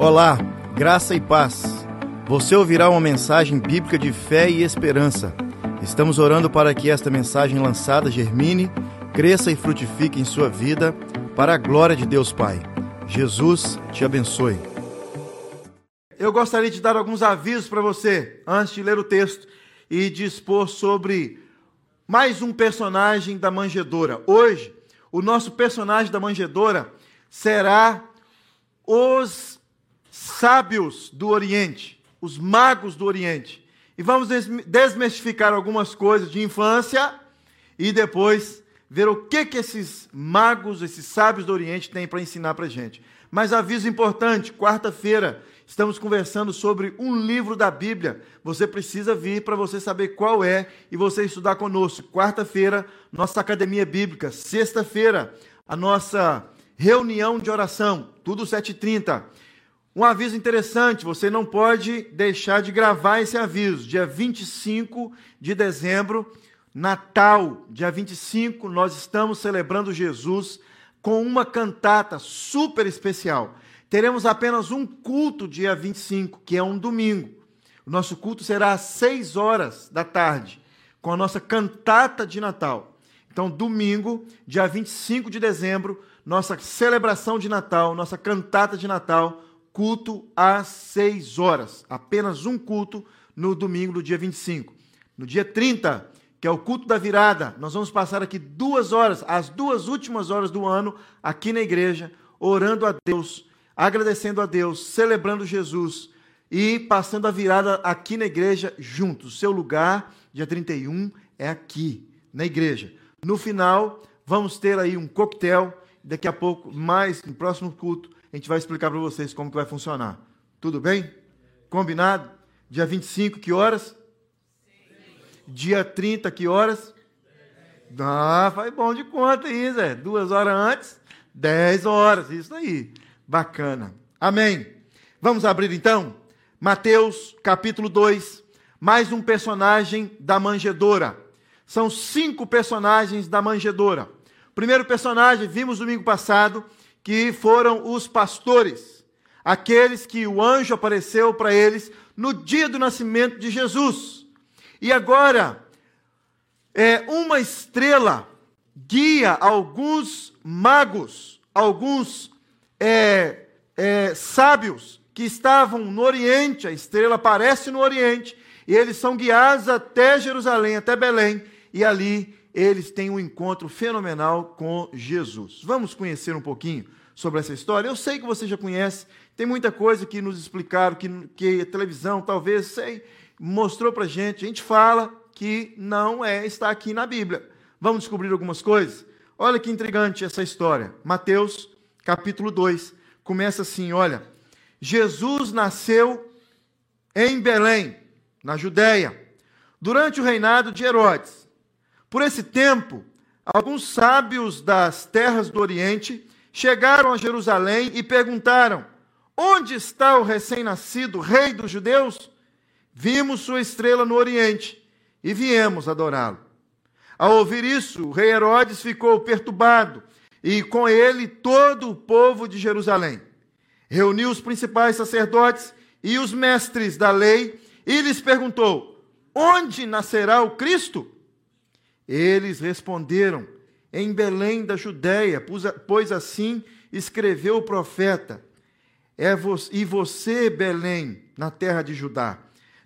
Olá, graça e paz. Você ouvirá uma mensagem bíblica de fé e esperança. Estamos orando para que esta mensagem lançada germine, cresça e frutifique em sua vida, para a glória de Deus Pai. Jesus te abençoe. Eu gostaria de dar alguns avisos para você antes de ler o texto e dispor sobre mais um personagem da manjedora. Hoje, o nosso personagem da manjedora será os sábios do Oriente, os magos do Oriente. E vamos desmistificar algumas coisas de infância e depois ver o que, que esses magos, esses sábios do Oriente têm para ensinar para a gente. Mas aviso importante: quarta-feira estamos conversando sobre um livro da Bíblia. Você precisa vir para você saber qual é e você estudar conosco. Quarta-feira, nossa academia bíblica. Sexta-feira, a nossa reunião de oração, tudo 7h30. Um aviso interessante, você não pode deixar de gravar esse aviso. Dia 25 de dezembro, Natal, dia 25, nós estamos celebrando Jesus com uma cantata super especial. Teremos apenas um culto dia 25, que é um domingo. O nosso culto será às 6 horas da tarde, com a nossa cantata de Natal. Então, domingo, dia 25 de dezembro, nossa celebração de Natal, nossa cantata de Natal culto às 6 horas. Apenas um culto no domingo do dia 25. No dia 30, que é o culto da virada, nós vamos passar aqui duas horas, as duas últimas horas do ano, aqui na igreja, orando a Deus, agradecendo a Deus, celebrando Jesus e passando a virada aqui na igreja juntos. Seu lugar, dia 31, é aqui, na igreja. No final, vamos ter aí um coquetel. Daqui a pouco, mais no próximo culto, a gente vai explicar para vocês como que vai funcionar. Tudo bem? Combinado? Dia 25, que horas? Dia 30, que horas? Ah, faz bom de conta aí, Zé. Duas horas antes, dez horas. Isso aí. Bacana. Amém. Vamos abrir então? Mateus capítulo 2. Mais um personagem da manjedora. São cinco personagens da manjedora. Primeiro personagem, vimos domingo passado, que foram os pastores, aqueles que o anjo apareceu para eles no dia do nascimento de Jesus. E agora, é, uma estrela guia alguns magos, alguns é, é, sábios que estavam no Oriente, a estrela aparece no Oriente, e eles são guiados até Jerusalém, até Belém, e ali eles têm um encontro fenomenal com Jesus. Vamos conhecer um pouquinho sobre essa história? Eu sei que você já conhece, tem muita coisa que nos explicaram, que, que a televisão, talvez, sei, mostrou para gente. A gente fala que não é, está aqui na Bíblia. Vamos descobrir algumas coisas? Olha que intrigante essa história. Mateus, capítulo 2, começa assim: olha, Jesus nasceu em Belém, na Judéia, durante o reinado de Herodes. Por esse tempo, alguns sábios das terras do Oriente chegaram a Jerusalém e perguntaram: Onde está o recém-nascido rei dos judeus? Vimos sua estrela no Oriente e viemos adorá-lo. Ao ouvir isso, o rei Herodes ficou perturbado e com ele todo o povo de Jerusalém. Reuniu os principais sacerdotes e os mestres da lei e lhes perguntou: Onde nascerá o Cristo? Eles responderam: Em Belém da Judéia, pois assim escreveu o profeta. É e você, Belém, na terra de Judá,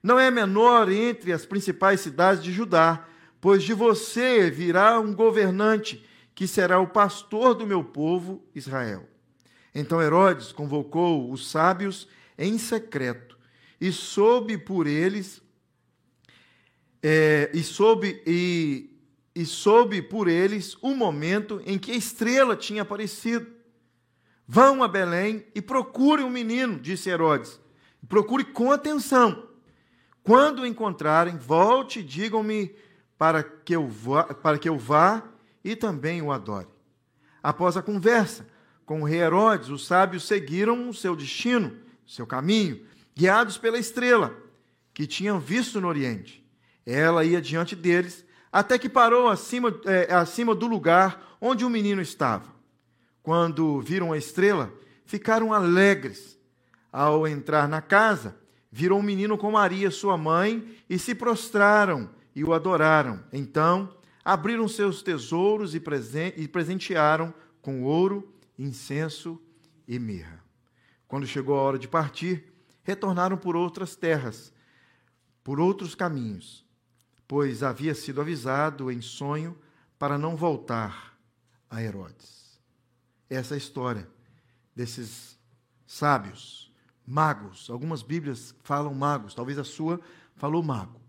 não é menor entre as principais cidades de Judá, pois de você virá um governante que será o pastor do meu povo Israel. Então Herodes convocou os sábios em secreto e soube por eles é, e soube e e soube por eles o momento em que a estrela tinha aparecido. Vão a Belém e procurem o um menino, disse Herodes. Procure com atenção. Quando o encontrarem, volte e digam-me para que eu vá, para que eu vá e também o adore. Após a conversa com o rei Herodes, os sábios seguiram o seu destino, seu caminho, guiados pela estrela que tinham visto no Oriente. Ela ia diante deles até que parou acima, é, acima do lugar onde o menino estava. Quando viram a estrela, ficaram alegres. Ao entrar na casa, viram um menino com Maria, sua mãe, e se prostraram e o adoraram. Então, abriram seus tesouros e, presentearam com ouro, incenso e mirra. Quando chegou a hora de partir, retornaram por outras terras, por outros caminhos, pois havia sido avisado em sonho para não voltar a Herodes. Essa é a história desses sábios, magos. Algumas Bíblias falam magos, talvez a sua falou mago.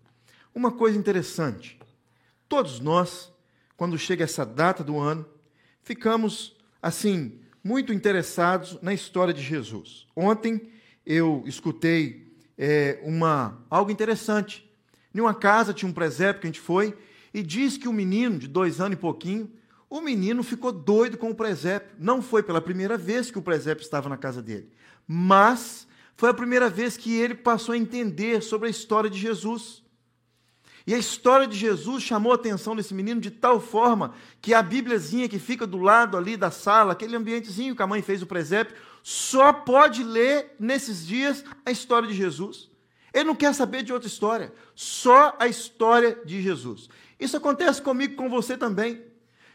Uma coisa interessante: todos nós, quando chega essa data do ano, ficamos assim muito interessados na história de Jesus. Ontem eu escutei é, uma algo interessante. Em uma casa tinha um presépio que a gente foi e diz que o menino de dois anos e pouquinho, o menino ficou doido com o presépio. Não foi pela primeira vez que o presépio estava na casa dele, mas foi a primeira vez que ele passou a entender sobre a história de Jesus. E a história de Jesus chamou a atenção desse menino de tal forma que a Bíbliazinha que fica do lado ali da sala, aquele ambientezinho que a mãe fez o presépio, só pode ler nesses dias a história de Jesus. Ele não quer saber de outra história, só a história de Jesus. Isso acontece comigo, com você também.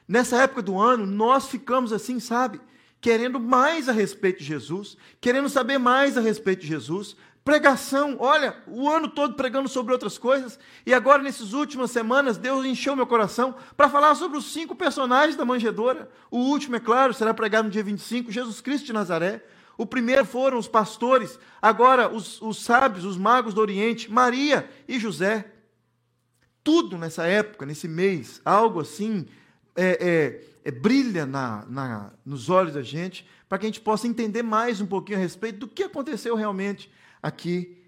Nessa época do ano, nós ficamos assim, sabe? Querendo mais a respeito de Jesus, querendo saber mais a respeito de Jesus, Pregação, olha, o ano todo pregando sobre outras coisas, e agora, nessas últimas semanas, Deus encheu meu coração para falar sobre os cinco personagens da manjedoura. O último, é claro, será pregado no dia 25, Jesus Cristo de Nazaré. O primeiro foram os pastores, agora os, os sábios, os magos do Oriente, Maria e José. Tudo nessa época, nesse mês, algo assim, é, é, é, brilha na, na, nos olhos da gente, para que a gente possa entender mais um pouquinho a respeito do que aconteceu realmente aqui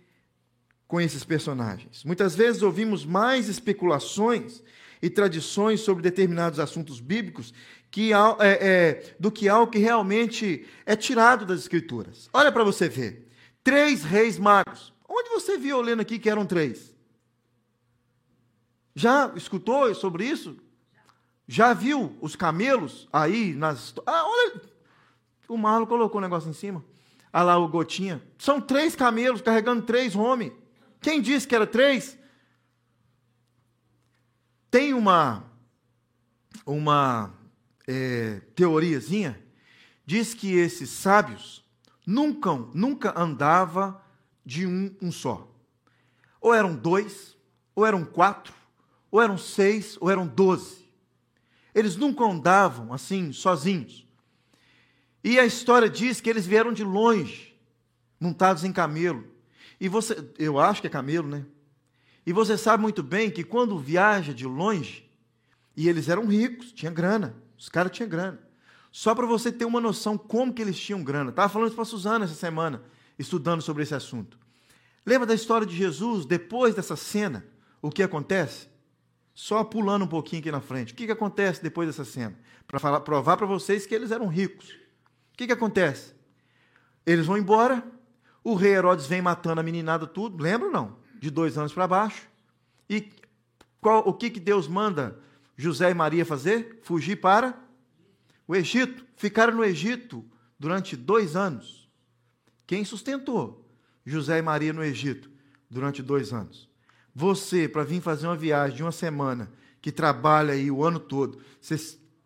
com esses personagens. Muitas vezes ouvimos mais especulações e tradições sobre determinados assuntos bíblicos que, é, é, do que algo que realmente é tirado das Escrituras. Olha para você ver. Três reis magos. Onde você viu lendo aqui que eram três? Já escutou sobre isso? Já viu os camelos aí nas. Ah, olha! O Marlon colocou o um negócio em cima. Olha lá o Gotinha. São três camelos carregando três homens. Quem disse que era três? Tem uma, uma é, teoriazinha, diz que esses sábios nunca, nunca andava de um, um só. Ou eram dois, ou eram quatro, ou eram seis, ou eram doze. Eles nunca andavam assim, sozinhos. E a história diz que eles vieram de longe, montados em camelo. E você, eu acho que é camelo, né? E você sabe muito bem que quando viaja de longe, e eles eram ricos, tinha grana, os caras tinham grana. Só para você ter uma noção como que eles tinham grana. Estava falando isso para a Suzana essa semana, estudando sobre esse assunto. Lembra da história de Jesus, depois dessa cena, o que acontece? Só pulando um pouquinho aqui na frente. O que, que acontece depois dessa cena? Para provar para vocês que eles eram ricos. O que, que acontece? Eles vão embora, o rei Herodes vem matando a meninada tudo, lembra não? De dois anos para baixo. E qual, o que, que Deus manda José e Maria fazer? Fugir para o Egito. Ficaram no Egito durante dois anos. Quem sustentou José e Maria no Egito durante dois anos? Você, para vir fazer uma viagem de uma semana, que trabalha aí o ano todo, você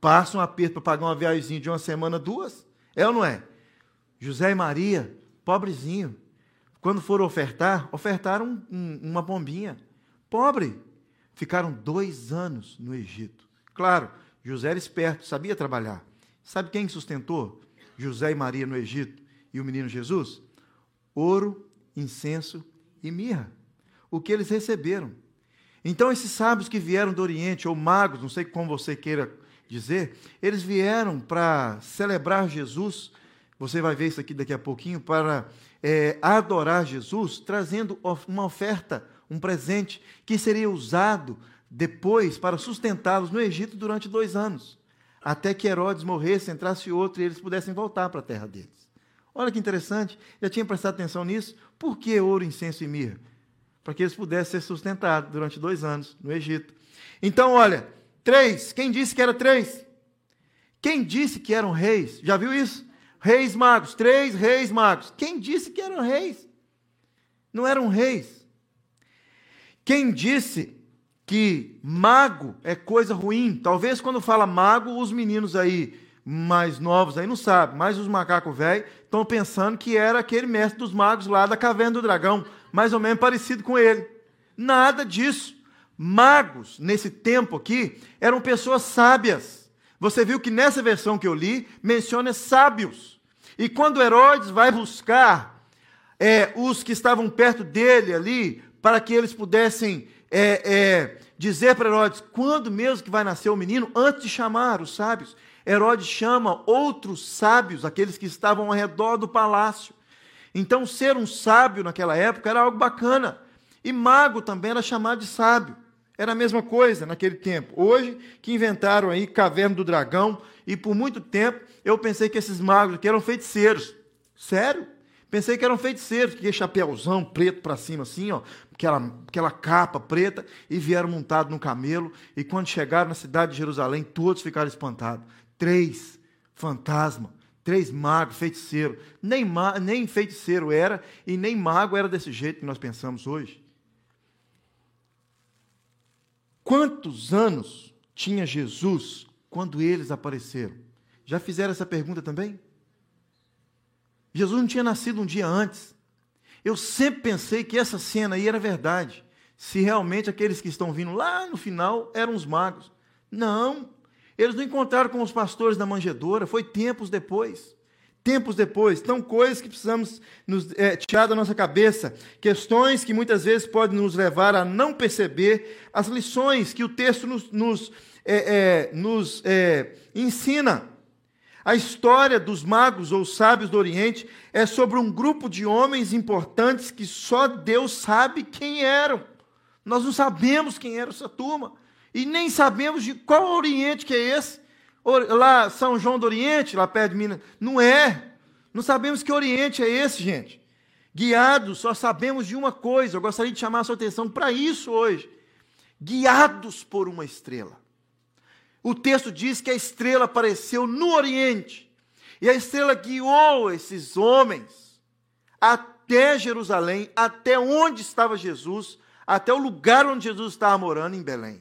passa um aperto para pagar uma viagem de uma semana, duas? É ou não é? José e Maria, pobrezinho, quando foram ofertar, ofertaram um, uma bombinha. Pobre. Ficaram dois anos no Egito. Claro, José era esperto, sabia trabalhar. Sabe quem sustentou José e Maria no Egito e o menino Jesus? Ouro, incenso e mirra. O que eles receberam. Então, esses sábios que vieram do Oriente, ou magos, não sei como você queira dizer, eles vieram para celebrar Jesus, você vai ver isso aqui daqui a pouquinho, para é, adorar Jesus, trazendo uma oferta, um presente, que seria usado depois para sustentá-los no Egito durante dois anos, até que Herodes morresse, entrasse outro e eles pudessem voltar para a terra deles. Olha que interessante, já tinha prestado atenção nisso? Por que ouro, incenso e mirra? Para que eles pudessem ser sustentados durante dois anos no Egito. Então, olha, Três. Quem disse que era três? Quem disse que eram reis? Já viu isso? Reis magos, três reis magos. Quem disse que eram reis? Não eram reis. Quem disse que mago é coisa ruim? Talvez quando fala mago, os meninos aí mais novos aí não sabem, mas os macacos velhos estão pensando que era aquele mestre dos magos lá da caverna do dragão, mais ou menos parecido com ele. Nada disso. Magos, nesse tempo aqui, eram pessoas sábias. Você viu que nessa versão que eu li, menciona sábios. E quando Herodes vai buscar é, os que estavam perto dele ali, para que eles pudessem é, é, dizer para Herodes quando mesmo que vai nascer o menino, antes de chamar os sábios, Herodes chama outros sábios, aqueles que estavam ao redor do palácio. Então, ser um sábio naquela época era algo bacana. E mago também era chamado de sábio. Era a mesma coisa naquele tempo. Hoje, que inventaram aí Caverna do Dragão, e por muito tempo eu pensei que esses magos aqui eram feiticeiros. Sério? Pensei que eram feiticeiros, que tinha chapéuzão preto para cima, assim, ó, aquela, aquela capa preta, e vieram montados no camelo. E quando chegaram na cidade de Jerusalém, todos ficaram espantados. Três fantasmas, três magos, feiticeiro. Nem, ma nem feiticeiro era, e nem mago era desse jeito que nós pensamos hoje. Quantos anos tinha Jesus quando eles apareceram? Já fizeram essa pergunta também? Jesus não tinha nascido um dia antes. Eu sempre pensei que essa cena aí era verdade. Se realmente aqueles que estão vindo lá no final eram os magos. Não. Eles não encontraram com os pastores da manjedoura, foi tempos depois tempos depois. Então, coisas que precisamos nos, é, tirar da nossa cabeça, questões que muitas vezes podem nos levar a não perceber as lições que o texto nos, nos, é, é, nos ensina. A história dos magos ou sábios do Oriente é sobre um grupo de homens importantes que só Deus sabe quem eram. Nós não sabemos quem era essa turma. E nem sabemos de qual Oriente que é esse lá São João do Oriente, lá perto de Minas. Não é. Não sabemos que Oriente é esse, gente. Guiados, só sabemos de uma coisa. Eu gostaria de chamar a sua atenção para isso hoje. Guiados por uma estrela. O texto diz que a estrela apareceu no Oriente. E a estrela guiou esses homens até Jerusalém, até onde estava Jesus, até o lugar onde Jesus estava morando, em Belém.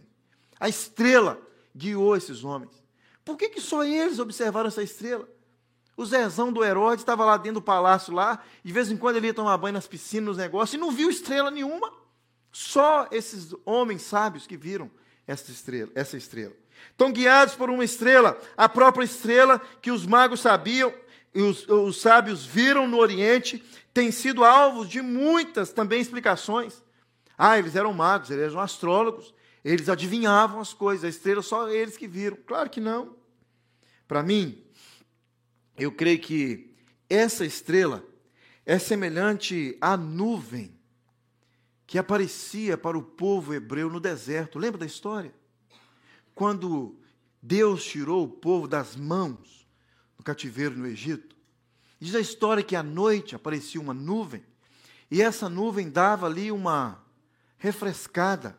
A estrela guiou esses homens. Por que, que só eles observaram essa estrela? O Zezão do Herodes estava lá dentro do palácio lá, de vez em quando ele ia tomar banho nas piscinas, nos negócios, e não viu estrela nenhuma. Só esses homens sábios que viram essa estrela, essa estrela. Estão guiados por uma estrela, a própria estrela que os magos sabiam, e os, os sábios viram no Oriente, tem sido alvo de muitas também explicações. Ah, eles eram magos, eles eram astrólogos, eles adivinhavam as coisas, a estrela só eles que viram. Claro que não. Para mim, eu creio que essa estrela é semelhante à nuvem que aparecia para o povo hebreu no deserto. Lembra da história? Quando Deus tirou o povo das mãos do cativeiro no Egito. Diz a história que à noite aparecia uma nuvem, e essa nuvem dava ali uma refrescada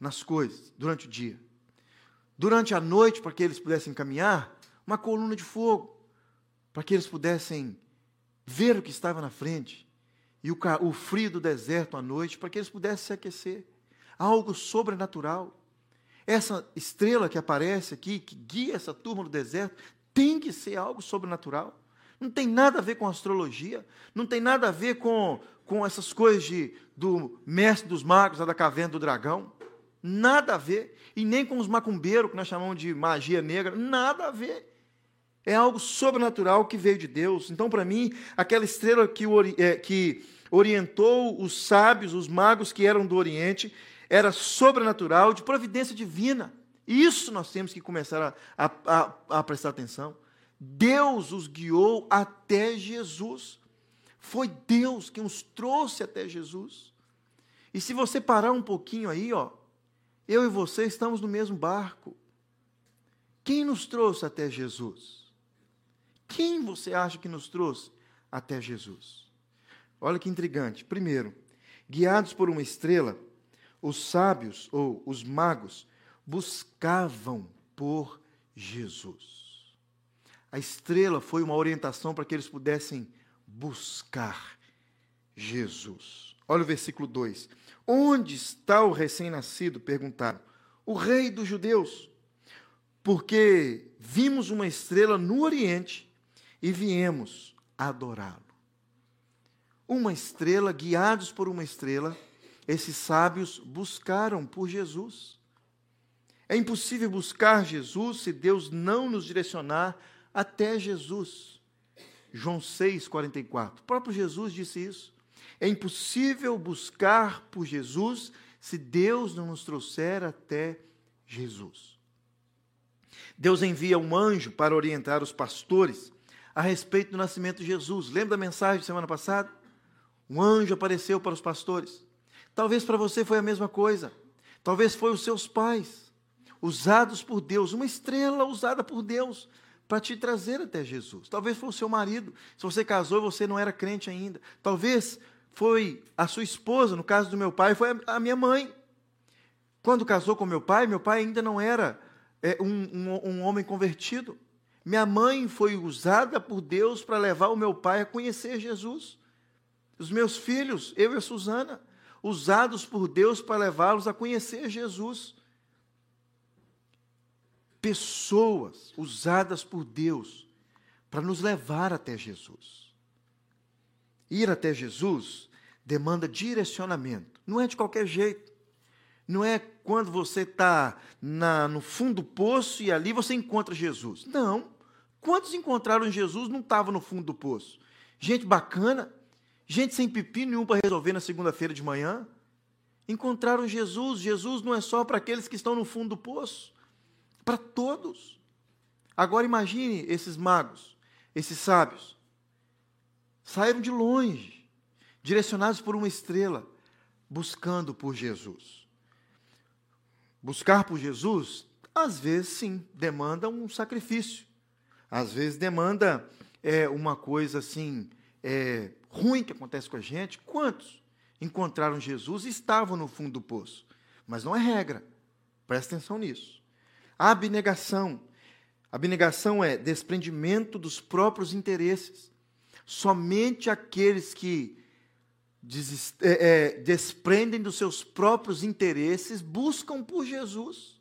nas coisas durante o dia. Durante a noite, para que eles pudessem caminhar, uma coluna de fogo, para que eles pudessem ver o que estava na frente. E o, o frio do deserto à noite, para que eles pudessem se aquecer. Algo sobrenatural. Essa estrela que aparece aqui, que guia essa turma do deserto, tem que ser algo sobrenatural. Não tem nada a ver com astrologia, não tem nada a ver com, com essas coisas de, do mestre dos magos, da caverna do dragão. Nada a ver. E nem com os macumbeiros, que nós chamamos de magia negra, nada a ver. É algo sobrenatural que veio de Deus. Então, para mim, aquela estrela que, é, que orientou os sábios, os magos que eram do Oriente, era sobrenatural, de providência divina. Isso nós temos que começar a, a, a prestar atenção. Deus os guiou até Jesus. Foi Deus quem os trouxe até Jesus. E se você parar um pouquinho aí, ó, eu e você estamos no mesmo barco. Quem nos trouxe até Jesus? Quem você acha que nos trouxe até Jesus? Olha que intrigante. Primeiro, guiados por uma estrela, os sábios ou os magos buscavam por Jesus. A estrela foi uma orientação para que eles pudessem buscar Jesus. Olha o versículo 2. Onde está o recém-nascido? Perguntaram. O rei dos judeus. Porque vimos uma estrela no Oriente e viemos adorá-lo. Uma estrela, guiados por uma estrela, esses sábios buscaram por Jesus. É impossível buscar Jesus se Deus não nos direcionar até Jesus. João 6,44. O próprio Jesus disse isso. É impossível buscar por Jesus se Deus não nos trouxer até Jesus. Deus envia um anjo para orientar os pastores a respeito do nascimento de Jesus. Lembra da mensagem de semana passada? Um anjo apareceu para os pastores. Talvez para você foi a mesma coisa. Talvez foi os seus pais, usados por Deus, uma estrela usada por Deus para te trazer até Jesus. Talvez foi o seu marido. Se você casou e você não era crente ainda. Talvez foi a sua esposa, no caso do meu pai, foi a minha mãe. Quando casou com meu pai, meu pai ainda não era é, um, um, um homem convertido. Minha mãe foi usada por Deus para levar o meu pai a conhecer Jesus. Os meus filhos, eu e a Suzana, usados por Deus para levá-los a conhecer Jesus. Pessoas usadas por Deus para nos levar até Jesus. Ir até Jesus demanda direcionamento. Não é de qualquer jeito. Não é quando você está no fundo do poço e ali você encontra Jesus. Não. Quantos encontraram Jesus não estavam no fundo do poço? Gente bacana, Gente sem pepino nenhum para resolver na segunda-feira de manhã. Encontraram Jesus. Jesus não é só para aqueles que estão no fundo do poço, para todos. Agora imagine esses magos, esses sábios. Saíram de longe, direcionados por uma estrela, buscando por Jesus. Buscar por Jesus, às vezes sim, demanda um sacrifício. Às vezes demanda é, uma coisa assim, é, ruim que acontece com a gente, quantos encontraram Jesus e estavam no fundo do poço? Mas não é regra. Presta atenção nisso. A abnegação. Abnegação é desprendimento dos próprios interesses. Somente aqueles que é, é, desprendem dos seus próprios interesses buscam por Jesus.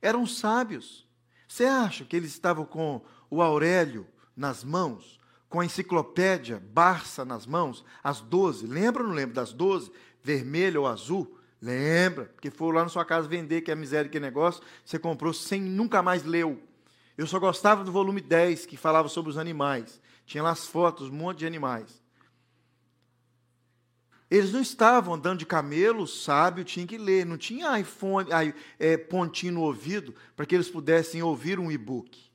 Eram sábios. Você acha que eles estavam com o Aurélio nas mãos? Com a enciclopédia Barça nas mãos, as 12. Lembra ou não lembra das 12? Vermelho ou azul? Lembra, porque foi lá na sua casa vender, que é miséria, que negócio, você comprou sem nunca mais leu. Eu só gostava do volume 10, que falava sobre os animais. Tinha lá as fotos, um monte de animais. Eles não estavam andando de camelo, sábio, tinha que ler. Não tinha iPhone, é, pontinho no ouvido para que eles pudessem ouvir um e-book.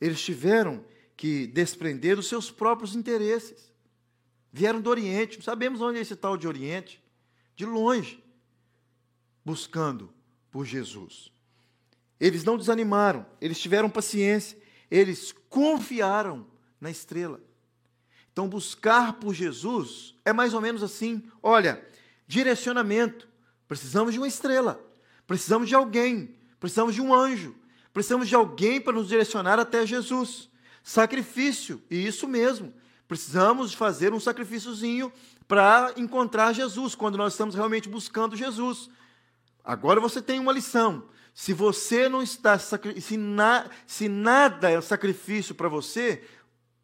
Eles tiveram que desprenderam os seus próprios interesses. Vieram do Oriente, não sabemos onde é esse tal de Oriente, de longe, buscando por Jesus. Eles não desanimaram, eles tiveram paciência, eles confiaram na estrela. Então, buscar por Jesus é mais ou menos assim: olha, direcionamento. Precisamos de uma estrela, precisamos de alguém, precisamos de um anjo, precisamos de alguém para nos direcionar até Jesus sacrifício. E isso mesmo. Precisamos fazer um sacrifíciozinho para encontrar Jesus, quando nós estamos realmente buscando Jesus. Agora você tem uma lição. Se você não está, se, na, se nada é sacrifício para você,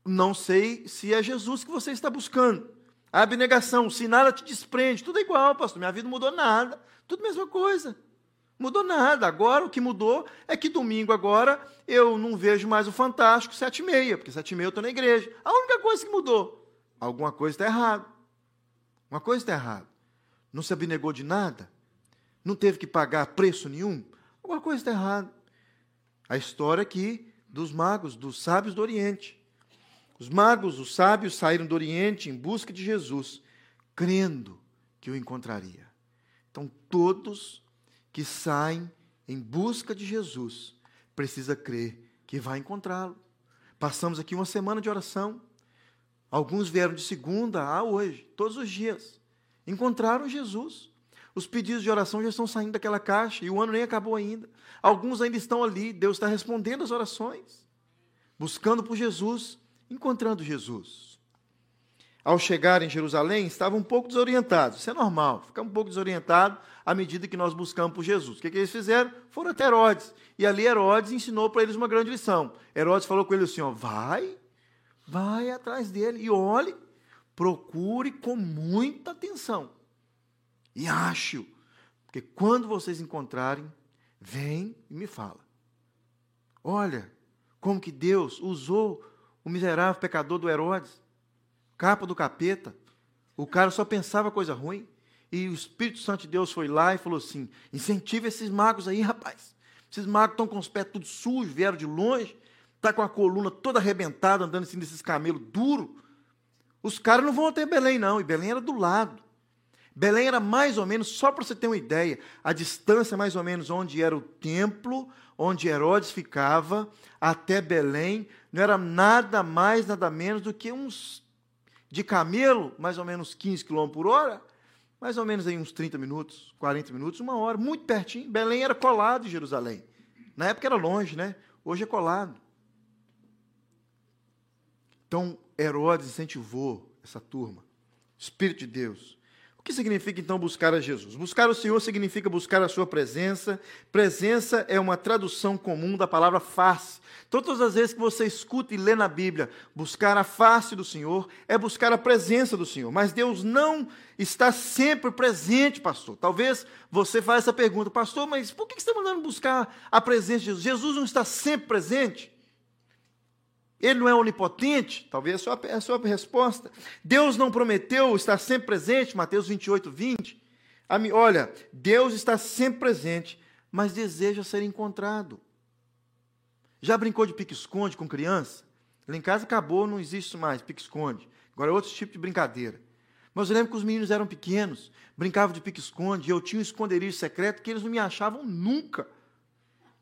não sei se é Jesus que você está buscando. A abnegação, se nada te desprende, tudo é igual, pastor. Minha vida não mudou nada. Tudo a mesma coisa. Mudou nada. Agora o que mudou é que domingo agora eu não vejo mais o Fantástico sete e meia, porque sete e meia eu estou na igreja. A única coisa que mudou, alguma coisa está errada. Uma coisa está errada. Não se abnegou de nada? Não teve que pagar preço nenhum? Alguma coisa está errada. A história aqui dos magos, dos sábios do Oriente. Os magos, os sábios saíram do Oriente em busca de Jesus, crendo que o encontraria. Então todos que saem em busca de Jesus precisa crer que vai encontrá-lo. Passamos aqui uma semana de oração. Alguns vieram de segunda a hoje, todos os dias. Encontraram Jesus. Os pedidos de oração já estão saindo daquela caixa e o ano nem acabou ainda. Alguns ainda estão ali, Deus está respondendo as orações. buscando por Jesus, encontrando Jesus. Ao chegar em Jerusalém, estavam um pouco desorientados. Isso é normal, ficar um pouco desorientado à medida que nós buscamos por Jesus. O que, que eles fizeram? Foram até Herodes. E ali Herodes ensinou para eles uma grande lição. Herodes falou com ele assim: ó, vai, vai atrás dele e olhe, procure com muita atenção. E ache-o. Porque quando vocês encontrarem, vem e me fala. Olha como que Deus usou o miserável pecador do Herodes, capa do capeta. O cara só pensava coisa ruim. E o Espírito Santo de Deus foi lá e falou assim: incentiva esses magos aí, rapaz. Esses magos estão com os pés tudo sujos, vieram de longe, tá com a coluna toda arrebentada, andando assim nesses camelos duros. Os caras não vão até Belém, não. E Belém era do lado. Belém era mais ou menos, só para você ter uma ideia, a distância mais ou menos onde era o templo, onde Herodes ficava, até Belém, não era nada mais, nada menos do que uns de camelo, mais ou menos 15 km por hora, mais ou menos aí uns 30 minutos, 40 minutos, uma hora, muito pertinho. Belém era colado de Jerusalém. Na época era longe, né? Hoje é colado. Então, Herodes incentivou essa turma. Espírito de Deus que significa então buscar a Jesus? Buscar o Senhor significa buscar a sua presença. Presença é uma tradução comum da palavra face. Todas as vezes que você escuta e lê na Bíblia, buscar a face do Senhor é buscar a presença do Senhor. Mas Deus não está sempre presente, pastor. Talvez você faça essa pergunta, pastor, mas por que você está mandando buscar a presença de Jesus? Jesus não está sempre presente? Ele não é onipotente? Talvez a sua, a sua resposta. Deus não prometeu estar sempre presente, Mateus 28, 20. Olha, Deus está sempre presente, mas deseja ser encontrado. Já brincou de pique-esconde com criança? Lá em casa acabou, não existe mais pique-esconde. Agora é outro tipo de brincadeira. Mas eu lembro que os meninos eram pequenos, brincavam de pique-esconde, e eu tinha um esconderijo secreto que eles não me achavam nunca.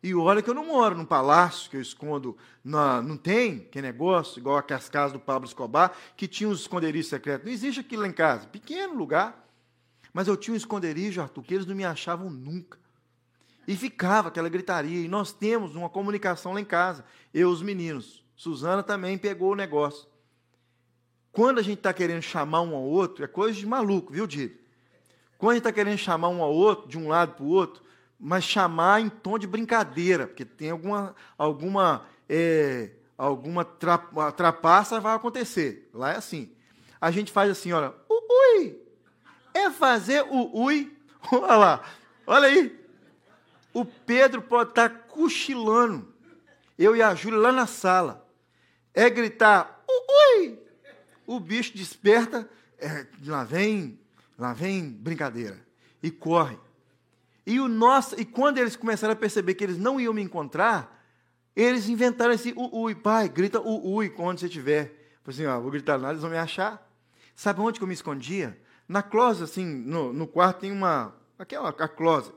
E olha que eu não moro num palácio que eu escondo. Na, não tem que negócio, igual aquelas casas do Pablo Escobar, que tinha uns esconderijos secretos. Não existe aquilo lá em casa. Pequeno lugar. Mas eu tinha um esconderijo, Arthur, que eles não me achavam nunca. E ficava aquela gritaria. E nós temos uma comunicação lá em casa. Eu, os meninos. Suzana também pegou o negócio. Quando a gente está querendo chamar um ao outro, é coisa de maluco, viu, Didi? Quando a gente está querendo chamar um ao outro, de um lado para o outro, mas chamar em tom de brincadeira, porque tem alguma, alguma, é, alguma tra, trapaça vai acontecer. Lá é assim. A gente faz assim, olha, ui, é fazer o ui. Olha lá, olha aí. O Pedro pode estar cochilando. Eu e a Júlia lá na sala. É gritar, ui. O bicho desperta, é, lá vem, lá vem brincadeira. E corre. E, o nosso, e quando eles começaram a perceber que eles não iam me encontrar, eles inventaram esse ui, pai, grita ui quando você estiver. Falei assim, ó, vou gritar lá, eles vão me achar. Sabe onde que eu me escondia? Na closet, assim, no, no quarto tem uma, aquela a closet.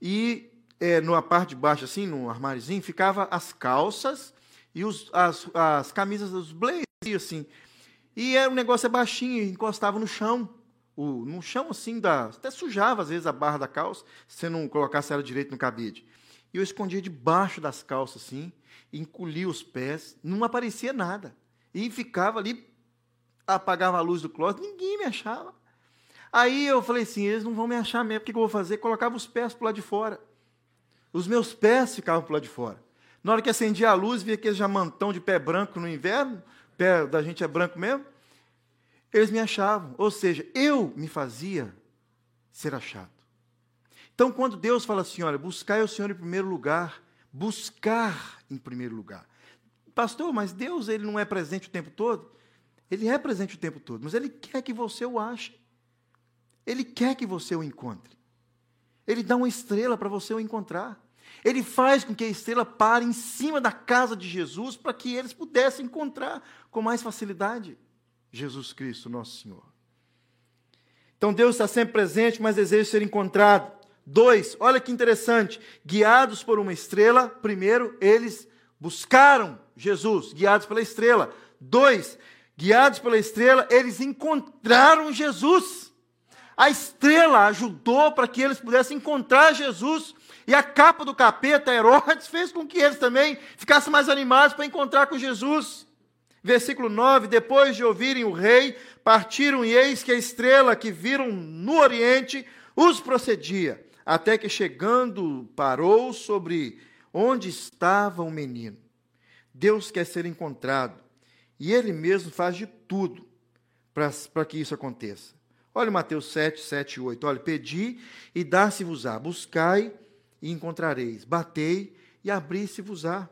E é, na parte de baixo, assim, no armáriozinho, ficava as calças e os, as, as camisas, os blazers, assim. E era um negócio baixinho, encostava no chão o, no chão assim, da, até sujava às vezes a barra da calça, se você não colocasse ela direito no cabide. E eu escondia debaixo das calças assim, encolhia os pés, não aparecia nada. E ficava ali, apagava a luz do closet, ninguém me achava. Aí eu falei assim, eles não vão me achar mesmo, o que eu vou fazer? Colocava os pés para lado de fora. Os meus pés ficavam para lado de fora. Na hora que acendia a luz, via aquele jamantão de pé branco no inverno, pé da gente é branco mesmo, eles me achavam. Ou seja, eu me fazia ser achado. Então, quando Deus fala assim, olha, buscar o Senhor em primeiro lugar, buscar em primeiro lugar. Pastor, mas Deus ele não é presente o tempo todo? Ele é presente o tempo todo, mas Ele quer que você o ache. Ele quer que você o encontre. Ele dá uma estrela para você o encontrar. Ele faz com que a estrela pare em cima da casa de Jesus para que eles pudessem encontrar com mais facilidade. Jesus Cristo, nosso Senhor. Então Deus está sempre presente, mas deseja ser encontrado. Dois, olha que interessante, guiados por uma estrela, primeiro, eles buscaram Jesus, guiados pela estrela. Dois, guiados pela estrela, eles encontraram Jesus. A estrela ajudou para que eles pudessem encontrar Jesus. E a capa do capeta, Herodes, fez com que eles também ficassem mais animados para encontrar com Jesus. Versículo 9: Depois de ouvirem o rei, partiram e eis que a estrela que viram no oriente os procedia, até que chegando parou sobre onde estava o menino. Deus quer ser encontrado e ele mesmo faz de tudo para que isso aconteça. Olha Mateus 7, 7 e 8. Olha, pedi e dá-se-vos-á, buscai e encontrareis, batei e abri-se-vos-á.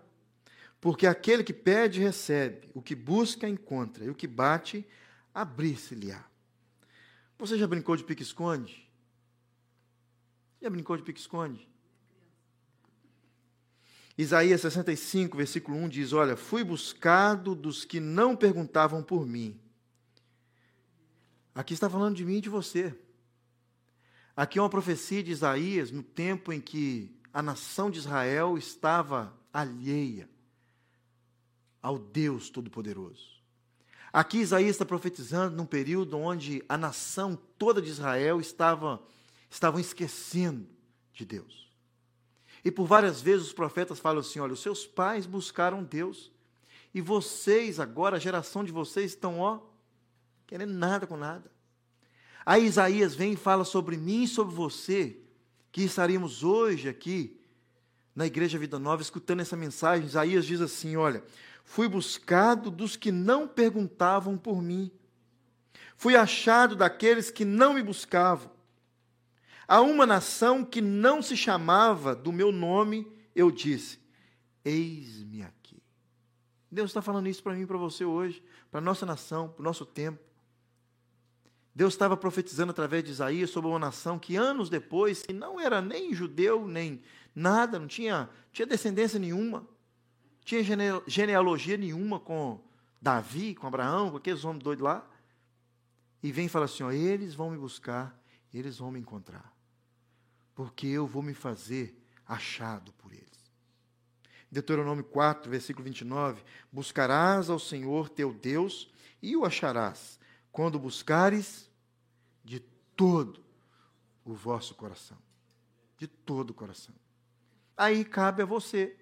Porque aquele que pede, recebe, o que busca, encontra, e o que bate, abrir-se-lhe-á. Você já brincou de pique-esconde? Já brincou de pique-esconde? Isaías 65, versículo 1 diz: Olha, fui buscado dos que não perguntavam por mim. Aqui está falando de mim e de você. Aqui é uma profecia de Isaías no tempo em que a nação de Israel estava alheia ao Deus Todo-Poderoso. Aqui Isaías está profetizando num período onde a nação toda de Israel estava estavam esquecendo de Deus. E por várias vezes os profetas falam assim: olha, os seus pais buscaram Deus, e vocês, agora, a geração de vocês, estão, ó, querendo nada com nada. Aí Isaías vem e fala sobre mim e sobre você, que estaríamos hoje aqui na Igreja Vida Nova escutando essa mensagem. Isaías diz assim: olha, fui buscado dos que não perguntavam por mim, fui achado daqueles que não me buscavam. A uma nação que não se chamava do meu nome, eu disse: Eis-me aqui. Deus está falando isso para mim e para você hoje, para a nossa nação, para o nosso tempo. Deus estava profetizando através de Isaías sobre uma nação que anos depois, que não era nem judeu, nem nada, não tinha, tinha descendência nenhuma, tinha genealogia nenhuma com Davi, com Abraão, com aqueles homens doidos lá. E vem e fala assim: ó, eles vão me buscar, eles vão me encontrar porque eu vou me fazer achado por eles. Deuteronômio 4, versículo 29, buscarás ao Senhor teu Deus e o acharás, quando buscares de todo o vosso coração. De todo o coração. Aí cabe a você.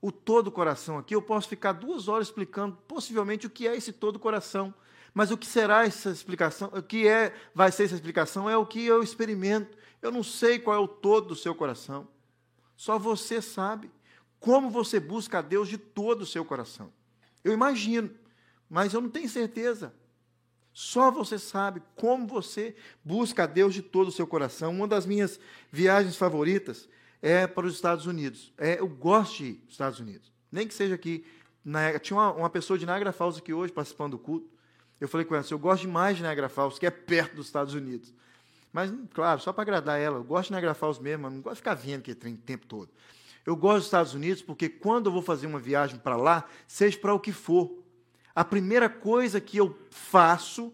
O todo coração aqui, eu posso ficar duas horas explicando possivelmente o que é esse todo coração. Mas o que será essa explicação? O que é, vai ser essa explicação é o que eu experimento eu não sei qual é o todo do seu coração. Só você sabe como você busca a Deus de todo o seu coração. Eu imagino, mas eu não tenho certeza. Só você sabe como você busca a Deus de todo o seu coração. Uma das minhas viagens favoritas é para os Estados Unidos. É, eu gosto de ir para os Estados Unidos. Nem que seja aqui. Na, tinha uma, uma, pessoa de Niagara Falls aqui hoje participando do culto. Eu falei com ela, eu gosto demais de Niagara Falls, que é perto dos Estados Unidos. Mas, claro, só para agradar ela. Eu gosto de Niagara Falls mesmo, não gosto de ficar vendo aquele trem o tempo todo. Eu gosto dos Estados Unidos porque quando eu vou fazer uma viagem para lá, seja para o que for, a primeira coisa que eu faço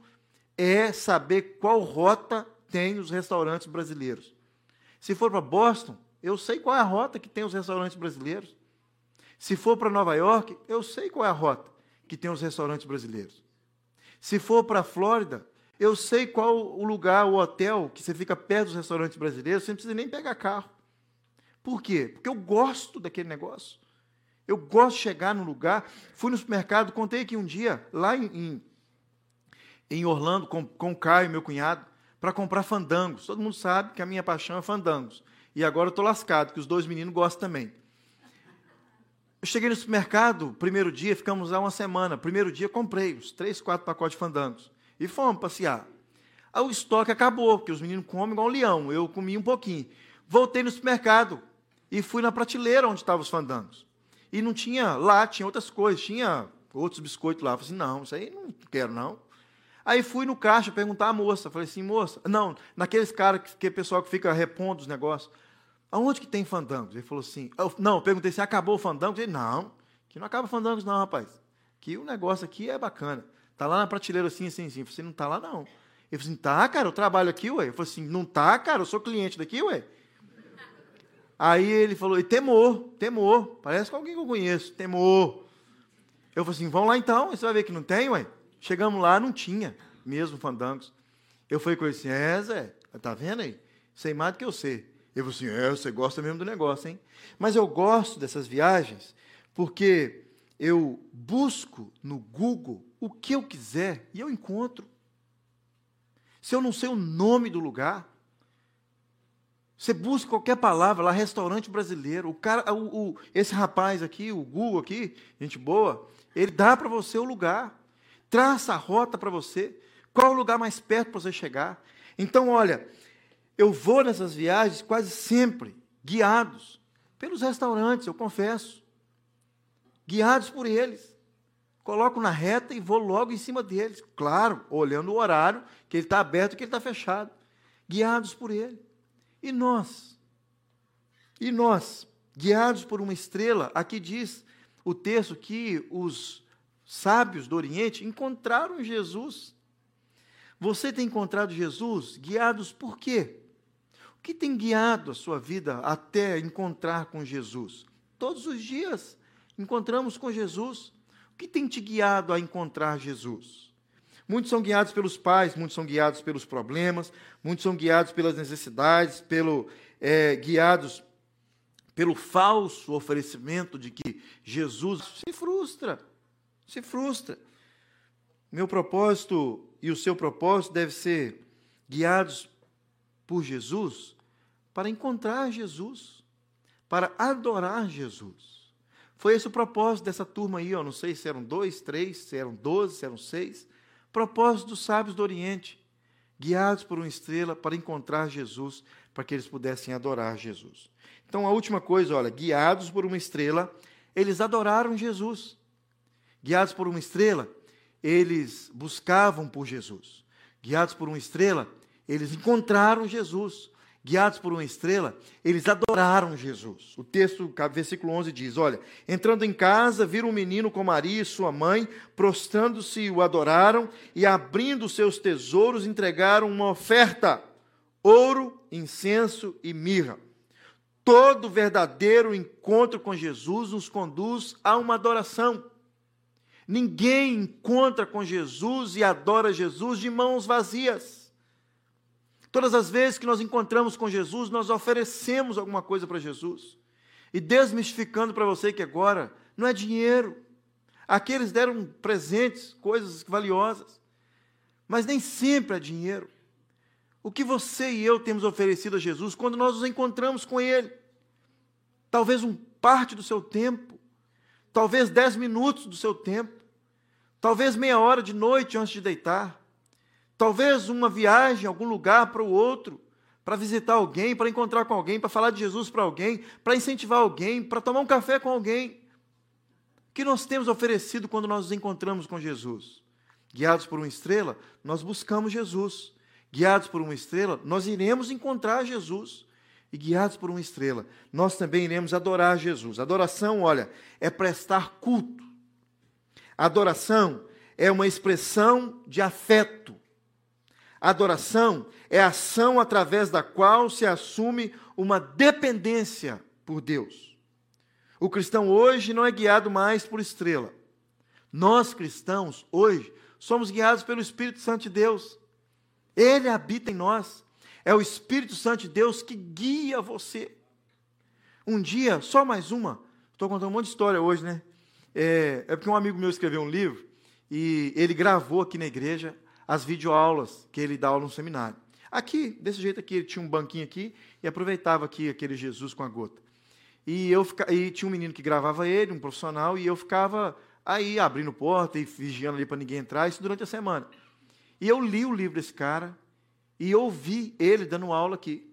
é saber qual rota tem os restaurantes brasileiros. Se for para Boston, eu sei qual é a rota que tem os restaurantes brasileiros. Se for para Nova York, eu sei qual é a rota que tem os restaurantes brasileiros. Se for para a Flórida, eu sei qual o lugar, o hotel, que você fica perto dos restaurantes brasileiros, você não precisa nem pegar carro. Por quê? Porque eu gosto daquele negócio. Eu gosto de chegar no lugar. Fui no supermercado, contei aqui um dia, lá em, em, em Orlando, com, com o Caio, meu cunhado, para comprar fandangos. Todo mundo sabe que a minha paixão é fandangos. E agora eu estou lascado, que os dois meninos gostam também. Eu cheguei no supermercado, primeiro dia, ficamos lá uma semana. Primeiro dia, comprei os três, quatro pacotes de fandangos. E fomos passear. Aí o estoque acabou, porque os meninos comem igual um leão. Eu comi um pouquinho. Voltei no supermercado e fui na prateleira onde estavam os fandangos. E não tinha lá, tinha outras coisas, tinha outros biscoitos lá. Eu falei assim, não, isso aí não quero, não. Aí fui no caixa perguntar à moça. Falei assim, moça, não, naqueles caras que, que é pessoal que fica repondo os negócios. Aonde que tem fandangos? Ele falou assim, eu, não, eu perguntei se acabou o fandango. Ele, não, que não acaba fandangos não, rapaz. Que o negócio aqui é bacana. Tá lá na prateleira assim, assim, assim. Eu assim, não tá lá não. Ele falou assim, tá, cara, eu trabalho aqui, ué. Eu falei assim, não tá, cara, eu sou cliente daqui, ué. Aí ele falou, e temor, temor. Parece com alguém que eu conheço, temor. Eu falei assim, vamos lá então, você vai ver que não tem, ué. Chegamos lá, não tinha mesmo fandangos. Eu falei com ele assim, é, Zé, tá vendo aí? Sei mais do que eu sei. Eu falei assim: é, você gosta mesmo do negócio, hein? Mas eu gosto dessas viagens porque eu busco no Google o que eu quiser e eu encontro. Se eu não sei o nome do lugar, você busca qualquer palavra lá, restaurante brasileiro. O cara, o, o, esse rapaz aqui, o Google aqui, gente boa, ele dá para você o lugar, traça a rota para você, qual o lugar mais perto para você chegar. Então, olha, eu vou nessas viagens quase sempre guiados pelos restaurantes, eu confesso. Guiados por eles. Coloco na reta e vou logo em cima deles. Claro, olhando o horário, que ele está aberto e que ele está fechado. Guiados por ele. E nós? E nós, guiados por uma estrela, aqui diz o texto que os sábios do Oriente encontraram Jesus. Você tem encontrado Jesus guiados por quê? Que tem guiado a sua vida até encontrar com Jesus? Todos os dias encontramos com Jesus. O que tem te guiado a encontrar Jesus? Muitos são guiados pelos pais, muitos são guiados pelos problemas, muitos são guiados pelas necessidades, pelo, é, guiados pelo falso oferecimento de que Jesus se frustra, se frustra. Meu propósito e o seu propósito deve ser guiados por Jesus para encontrar Jesus, para adorar Jesus. Foi esse o propósito dessa turma aí, ó, não sei se eram dois, três, se eram doze, se eram seis. Propósito dos sábios do Oriente, guiados por uma estrela para encontrar Jesus, para que eles pudessem adorar Jesus. Então, a última coisa, olha, guiados por uma estrela, eles adoraram Jesus. Guiados por uma estrela, eles buscavam por Jesus. Guiados por uma estrela, eles encontraram Jesus. Guiados por uma estrela, eles adoraram Jesus. O texto, versículo 11 diz: Olha, entrando em casa, viram um menino com Maria e sua mãe, prostrando-se, o adoraram e, abrindo seus tesouros, entregaram uma oferta: ouro, incenso e mirra. Todo verdadeiro encontro com Jesus nos conduz a uma adoração. Ninguém encontra com Jesus e adora Jesus de mãos vazias. Todas as vezes que nós encontramos com Jesus, nós oferecemos alguma coisa para Jesus. E desmistificando para você que agora não é dinheiro. Aqueles deram presentes, coisas valiosas. Mas nem sempre é dinheiro. O que você e eu temos oferecido a Jesus quando nós nos encontramos com Ele? Talvez um parte do seu tempo, talvez dez minutos do seu tempo, talvez meia hora de noite antes de deitar, talvez uma viagem algum lugar para o outro, para visitar alguém, para encontrar com alguém, para falar de Jesus para alguém, para incentivar alguém, para tomar um café com alguém. O que nós temos oferecido quando nós nos encontramos com Jesus? Guiados por uma estrela, nós buscamos Jesus. Guiados por uma estrela, nós iremos encontrar Jesus e guiados por uma estrela, nós também iremos adorar Jesus. Adoração, olha, é prestar culto. Adoração é uma expressão de afeto. Adoração é a ação através da qual se assume uma dependência por Deus. O cristão hoje não é guiado mais por estrela. Nós cristãos hoje somos guiados pelo Espírito Santo de Deus. Ele habita em nós. É o Espírito Santo de Deus que guia você. Um dia, só mais uma, estou contando um monte de história hoje, né? É, é porque um amigo meu escreveu um livro e ele gravou aqui na igreja as videoaulas que ele dá aula no seminário. Aqui, desse jeito aqui, ele tinha um banquinho aqui e aproveitava aqui aquele Jesus com a gota. E eu fica, e tinha um menino que gravava ele, um profissional, e eu ficava aí abrindo porta e vigiando ali para ninguém entrar, isso durante a semana. E eu li o livro desse cara, e ouvi ele dando aula aqui.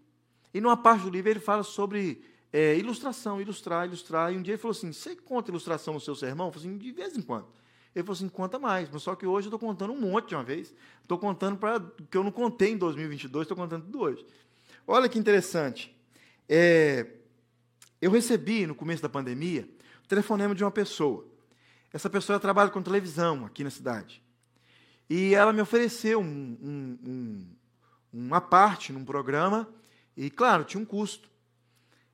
E numa parte do livro ele fala sobre é, ilustração, ilustrar, ilustrar. E um dia ele falou assim: Você conta ilustração no seu sermão? Eu falei assim: De vez em quando. Ele falou assim: Conta mais. Mas só que hoje eu estou contando um monte de uma vez. Estou contando para que eu não contei em 2022, estou contando tudo hoje. Olha que interessante. É, eu recebi, no começo da pandemia, o telefonema de uma pessoa. Essa pessoa trabalha com televisão aqui na cidade. E ela me ofereceu um, um, um uma parte num programa e, claro, tinha um custo.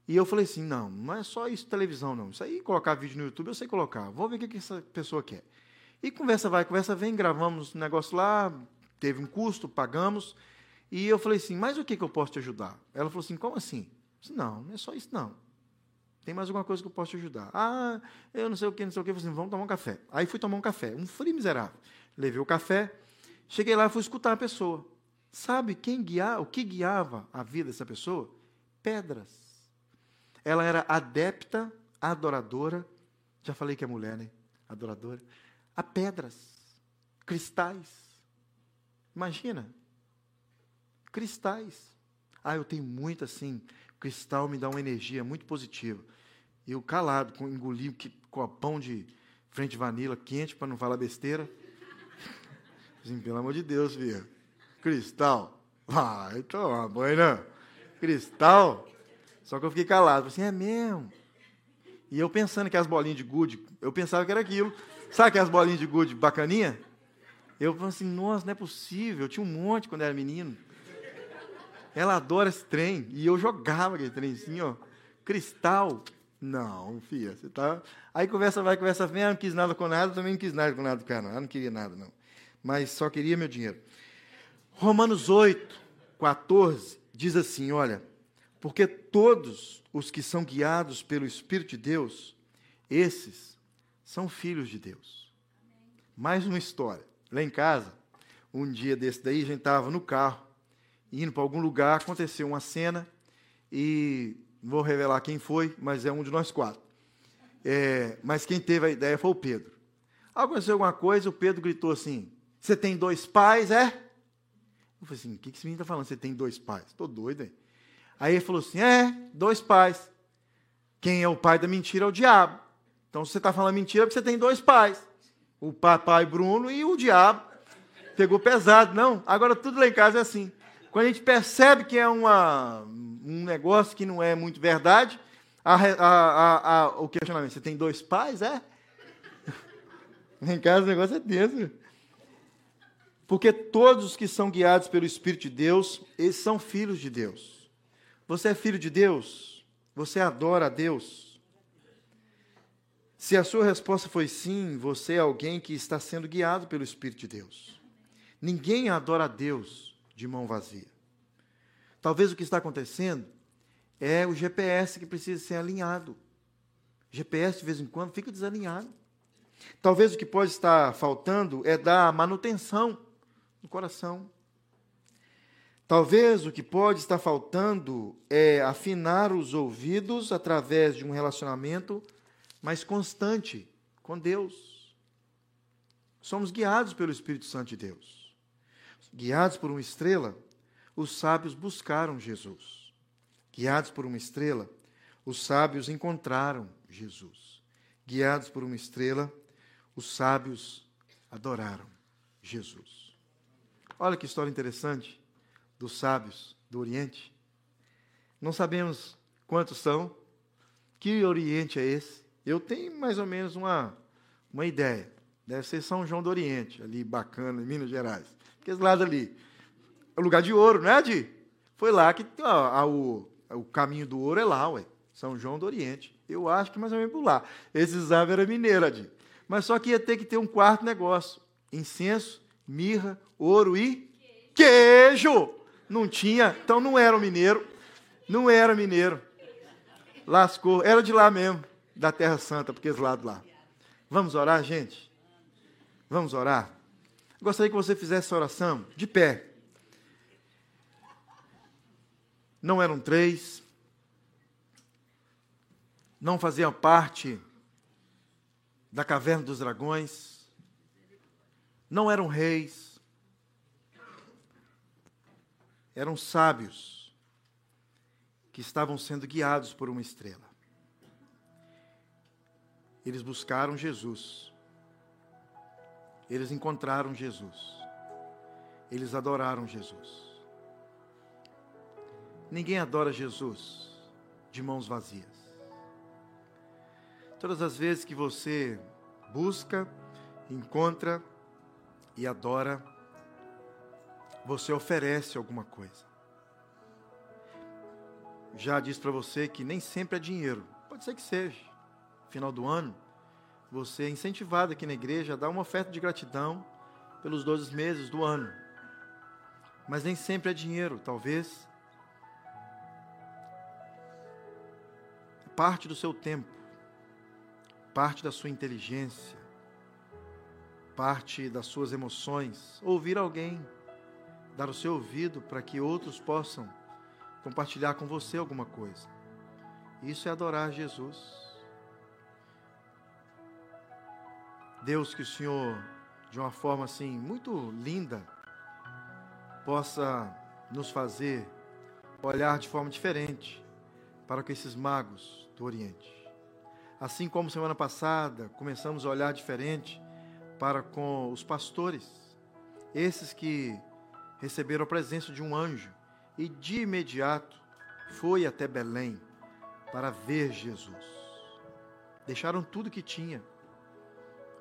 E eu falei assim: não, não é só isso televisão, não. Isso aí, colocar vídeo no YouTube, eu sei colocar. Vou ver o que essa pessoa quer. E conversa vai, conversa vem, gravamos um negócio lá, teve um custo, pagamos. E eu falei assim: mas o que, que eu posso te ajudar? Ela falou assim: como assim? disse, não, não é só isso não. Tem mais alguma coisa que eu posso te ajudar? Ah, eu não sei o que, não sei o que. Eu falei assim, vamos tomar um café. Aí fui tomar um café, um frio miserável. Levei o café, cheguei lá fui escutar a pessoa. Sabe quem guiava, o que guiava a vida dessa pessoa? Pedras. Ela era adepta, adoradora. Já falei que é mulher, né? Adoradora. A pedras, cristais. Imagina. Cristais. Ah, eu tenho muito assim. Cristal me dá uma energia muito positiva. Eu calado, com engoli um copão de frente vanila quente para não falar besteira. Assim, pelo amor de Deus, filha. Cristal. Vai tomar banho, não. Cristal. Só que eu fiquei calado. Assim, é mesmo. E eu pensando que as bolinhas de gude, eu pensava que era aquilo. Sabe que as bolinhas de gude bacaninha? Eu falei assim, nossa, não é possível. Eu tinha um monte quando era menino. Ela adora esse trem. E eu jogava aquele trem assim, ó. Cristal. Não, filha, você tá. Aí conversa vai, conversa vem, ela não quis nada com nada, também não quis nada com nada do cara. Ela não queria nada, não. Mas só queria meu dinheiro. Romanos 8, 14, diz assim: olha, porque todos os que são guiados pelo Espírito de Deus, esses são filhos de Deus. Mais uma história. Lá em casa, um dia desse daí, a gente estava no carro, indo para algum lugar, aconteceu uma cena e não vou revelar quem foi, mas é um de nós quatro. É, mas quem teve a ideia foi o Pedro. Aconteceu alguma coisa, o Pedro gritou assim: Você tem dois pais, é? Eu falei assim: O que esse menino está falando? Você tem dois pais? Estou doido, hein? Aí ele falou assim: É, dois pais. Quem é o pai da mentira é o diabo. Então, se você está falando mentira, porque você tem dois pais: o papai Bruno e o diabo. Pegou pesado. Não, agora tudo lá em casa é assim. Quando a gente percebe que é uma, um negócio que não é muito verdade, a, a, a, o questionamento: você tem dois pais, é? em casa o negócio é tenso. Porque todos os que são guiados pelo Espírito de Deus, eles são filhos de Deus. Você é filho de Deus? Você adora a Deus? Se a sua resposta foi sim, você é alguém que está sendo guiado pelo Espírito de Deus. Ninguém adora a Deus de mão vazia. Talvez o que está acontecendo é o GPS que precisa ser alinhado. GPS, de vez em quando, fica desalinhado. Talvez o que pode estar faltando é dar manutenção no coração. Talvez o que pode estar faltando é afinar os ouvidos através de um relacionamento mais constante com Deus. Somos guiados pelo Espírito Santo de Deus. Guiados por uma estrela, os sábios buscaram Jesus. Guiados por uma estrela, os sábios encontraram Jesus. Guiados por uma estrela, os sábios adoraram Jesus. Olha que história interessante dos sábios do Oriente. Não sabemos quantos são, que Oriente é esse. Eu tenho mais ou menos uma, uma ideia. Deve ser São João do Oriente, ali bacana, em Minas Gerais. Aquele lado ali. É o lugar de ouro, não é, Adi? Foi lá que ó, o, o caminho do ouro é lá, ué. São João do Oriente. Eu acho que mais ou menos por lá. Esse Zava era mineiro, Adi. Mas só que ia ter que ter um quarto negócio: incenso, mirra, ouro e queijo. Não tinha, então não era mineiro. Não era mineiro. Lascou. Era de lá mesmo, da Terra Santa, porque esse lado lá. Vamos orar, gente? Vamos orar? Gostaria que você fizesse essa oração de pé. Não eram três, não faziam parte da caverna dos dragões, não eram reis, eram sábios que estavam sendo guiados por uma estrela. Eles buscaram Jesus. Eles encontraram Jesus. Eles adoraram Jesus. Ninguém adora Jesus de mãos vazias. Todas as vezes que você busca, encontra e adora, você oferece alguma coisa. Já disse para você que nem sempre é dinheiro, pode ser que seja. Final do ano, você é incentivado aqui na igreja a dar uma oferta de gratidão pelos 12 meses do ano. Mas nem sempre é dinheiro, talvez parte do seu tempo, parte da sua inteligência, parte das suas emoções, ouvir alguém, dar o seu ouvido para que outros possam compartilhar com você alguma coisa. Isso é adorar Jesus. Deus, que o Senhor, de uma forma assim muito linda, possa nos fazer olhar de forma diferente para com esses magos do Oriente. Assim como semana passada começamos a olhar diferente para com os pastores, esses que receberam a presença de um anjo e de imediato foi até Belém para ver Jesus. Deixaram tudo que tinha,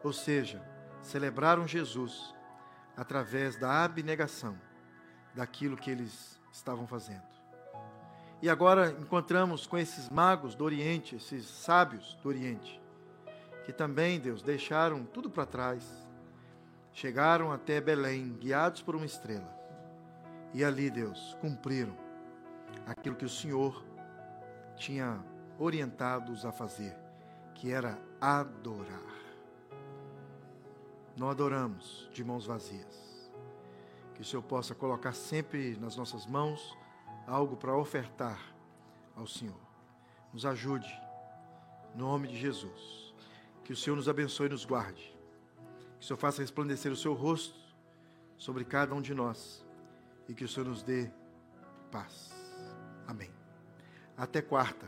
ou seja, celebraram Jesus através da abnegação daquilo que eles estavam fazendo. E agora encontramos com esses magos do Oriente, esses sábios do Oriente, que também, Deus, deixaram tudo para trás, chegaram até Belém, guiados por uma estrela, e ali, Deus, cumpriram aquilo que o Senhor tinha orientado-os a fazer, que era adorar. Não adoramos de mãos vazias. Que o Senhor possa colocar sempre nas nossas mãos algo para ofertar ao Senhor. Nos ajude, no nome de Jesus. Que o Senhor nos abençoe e nos guarde. Que o Senhor faça resplandecer o seu rosto sobre cada um de nós e que o Senhor nos dê paz. Amém. Até quarta.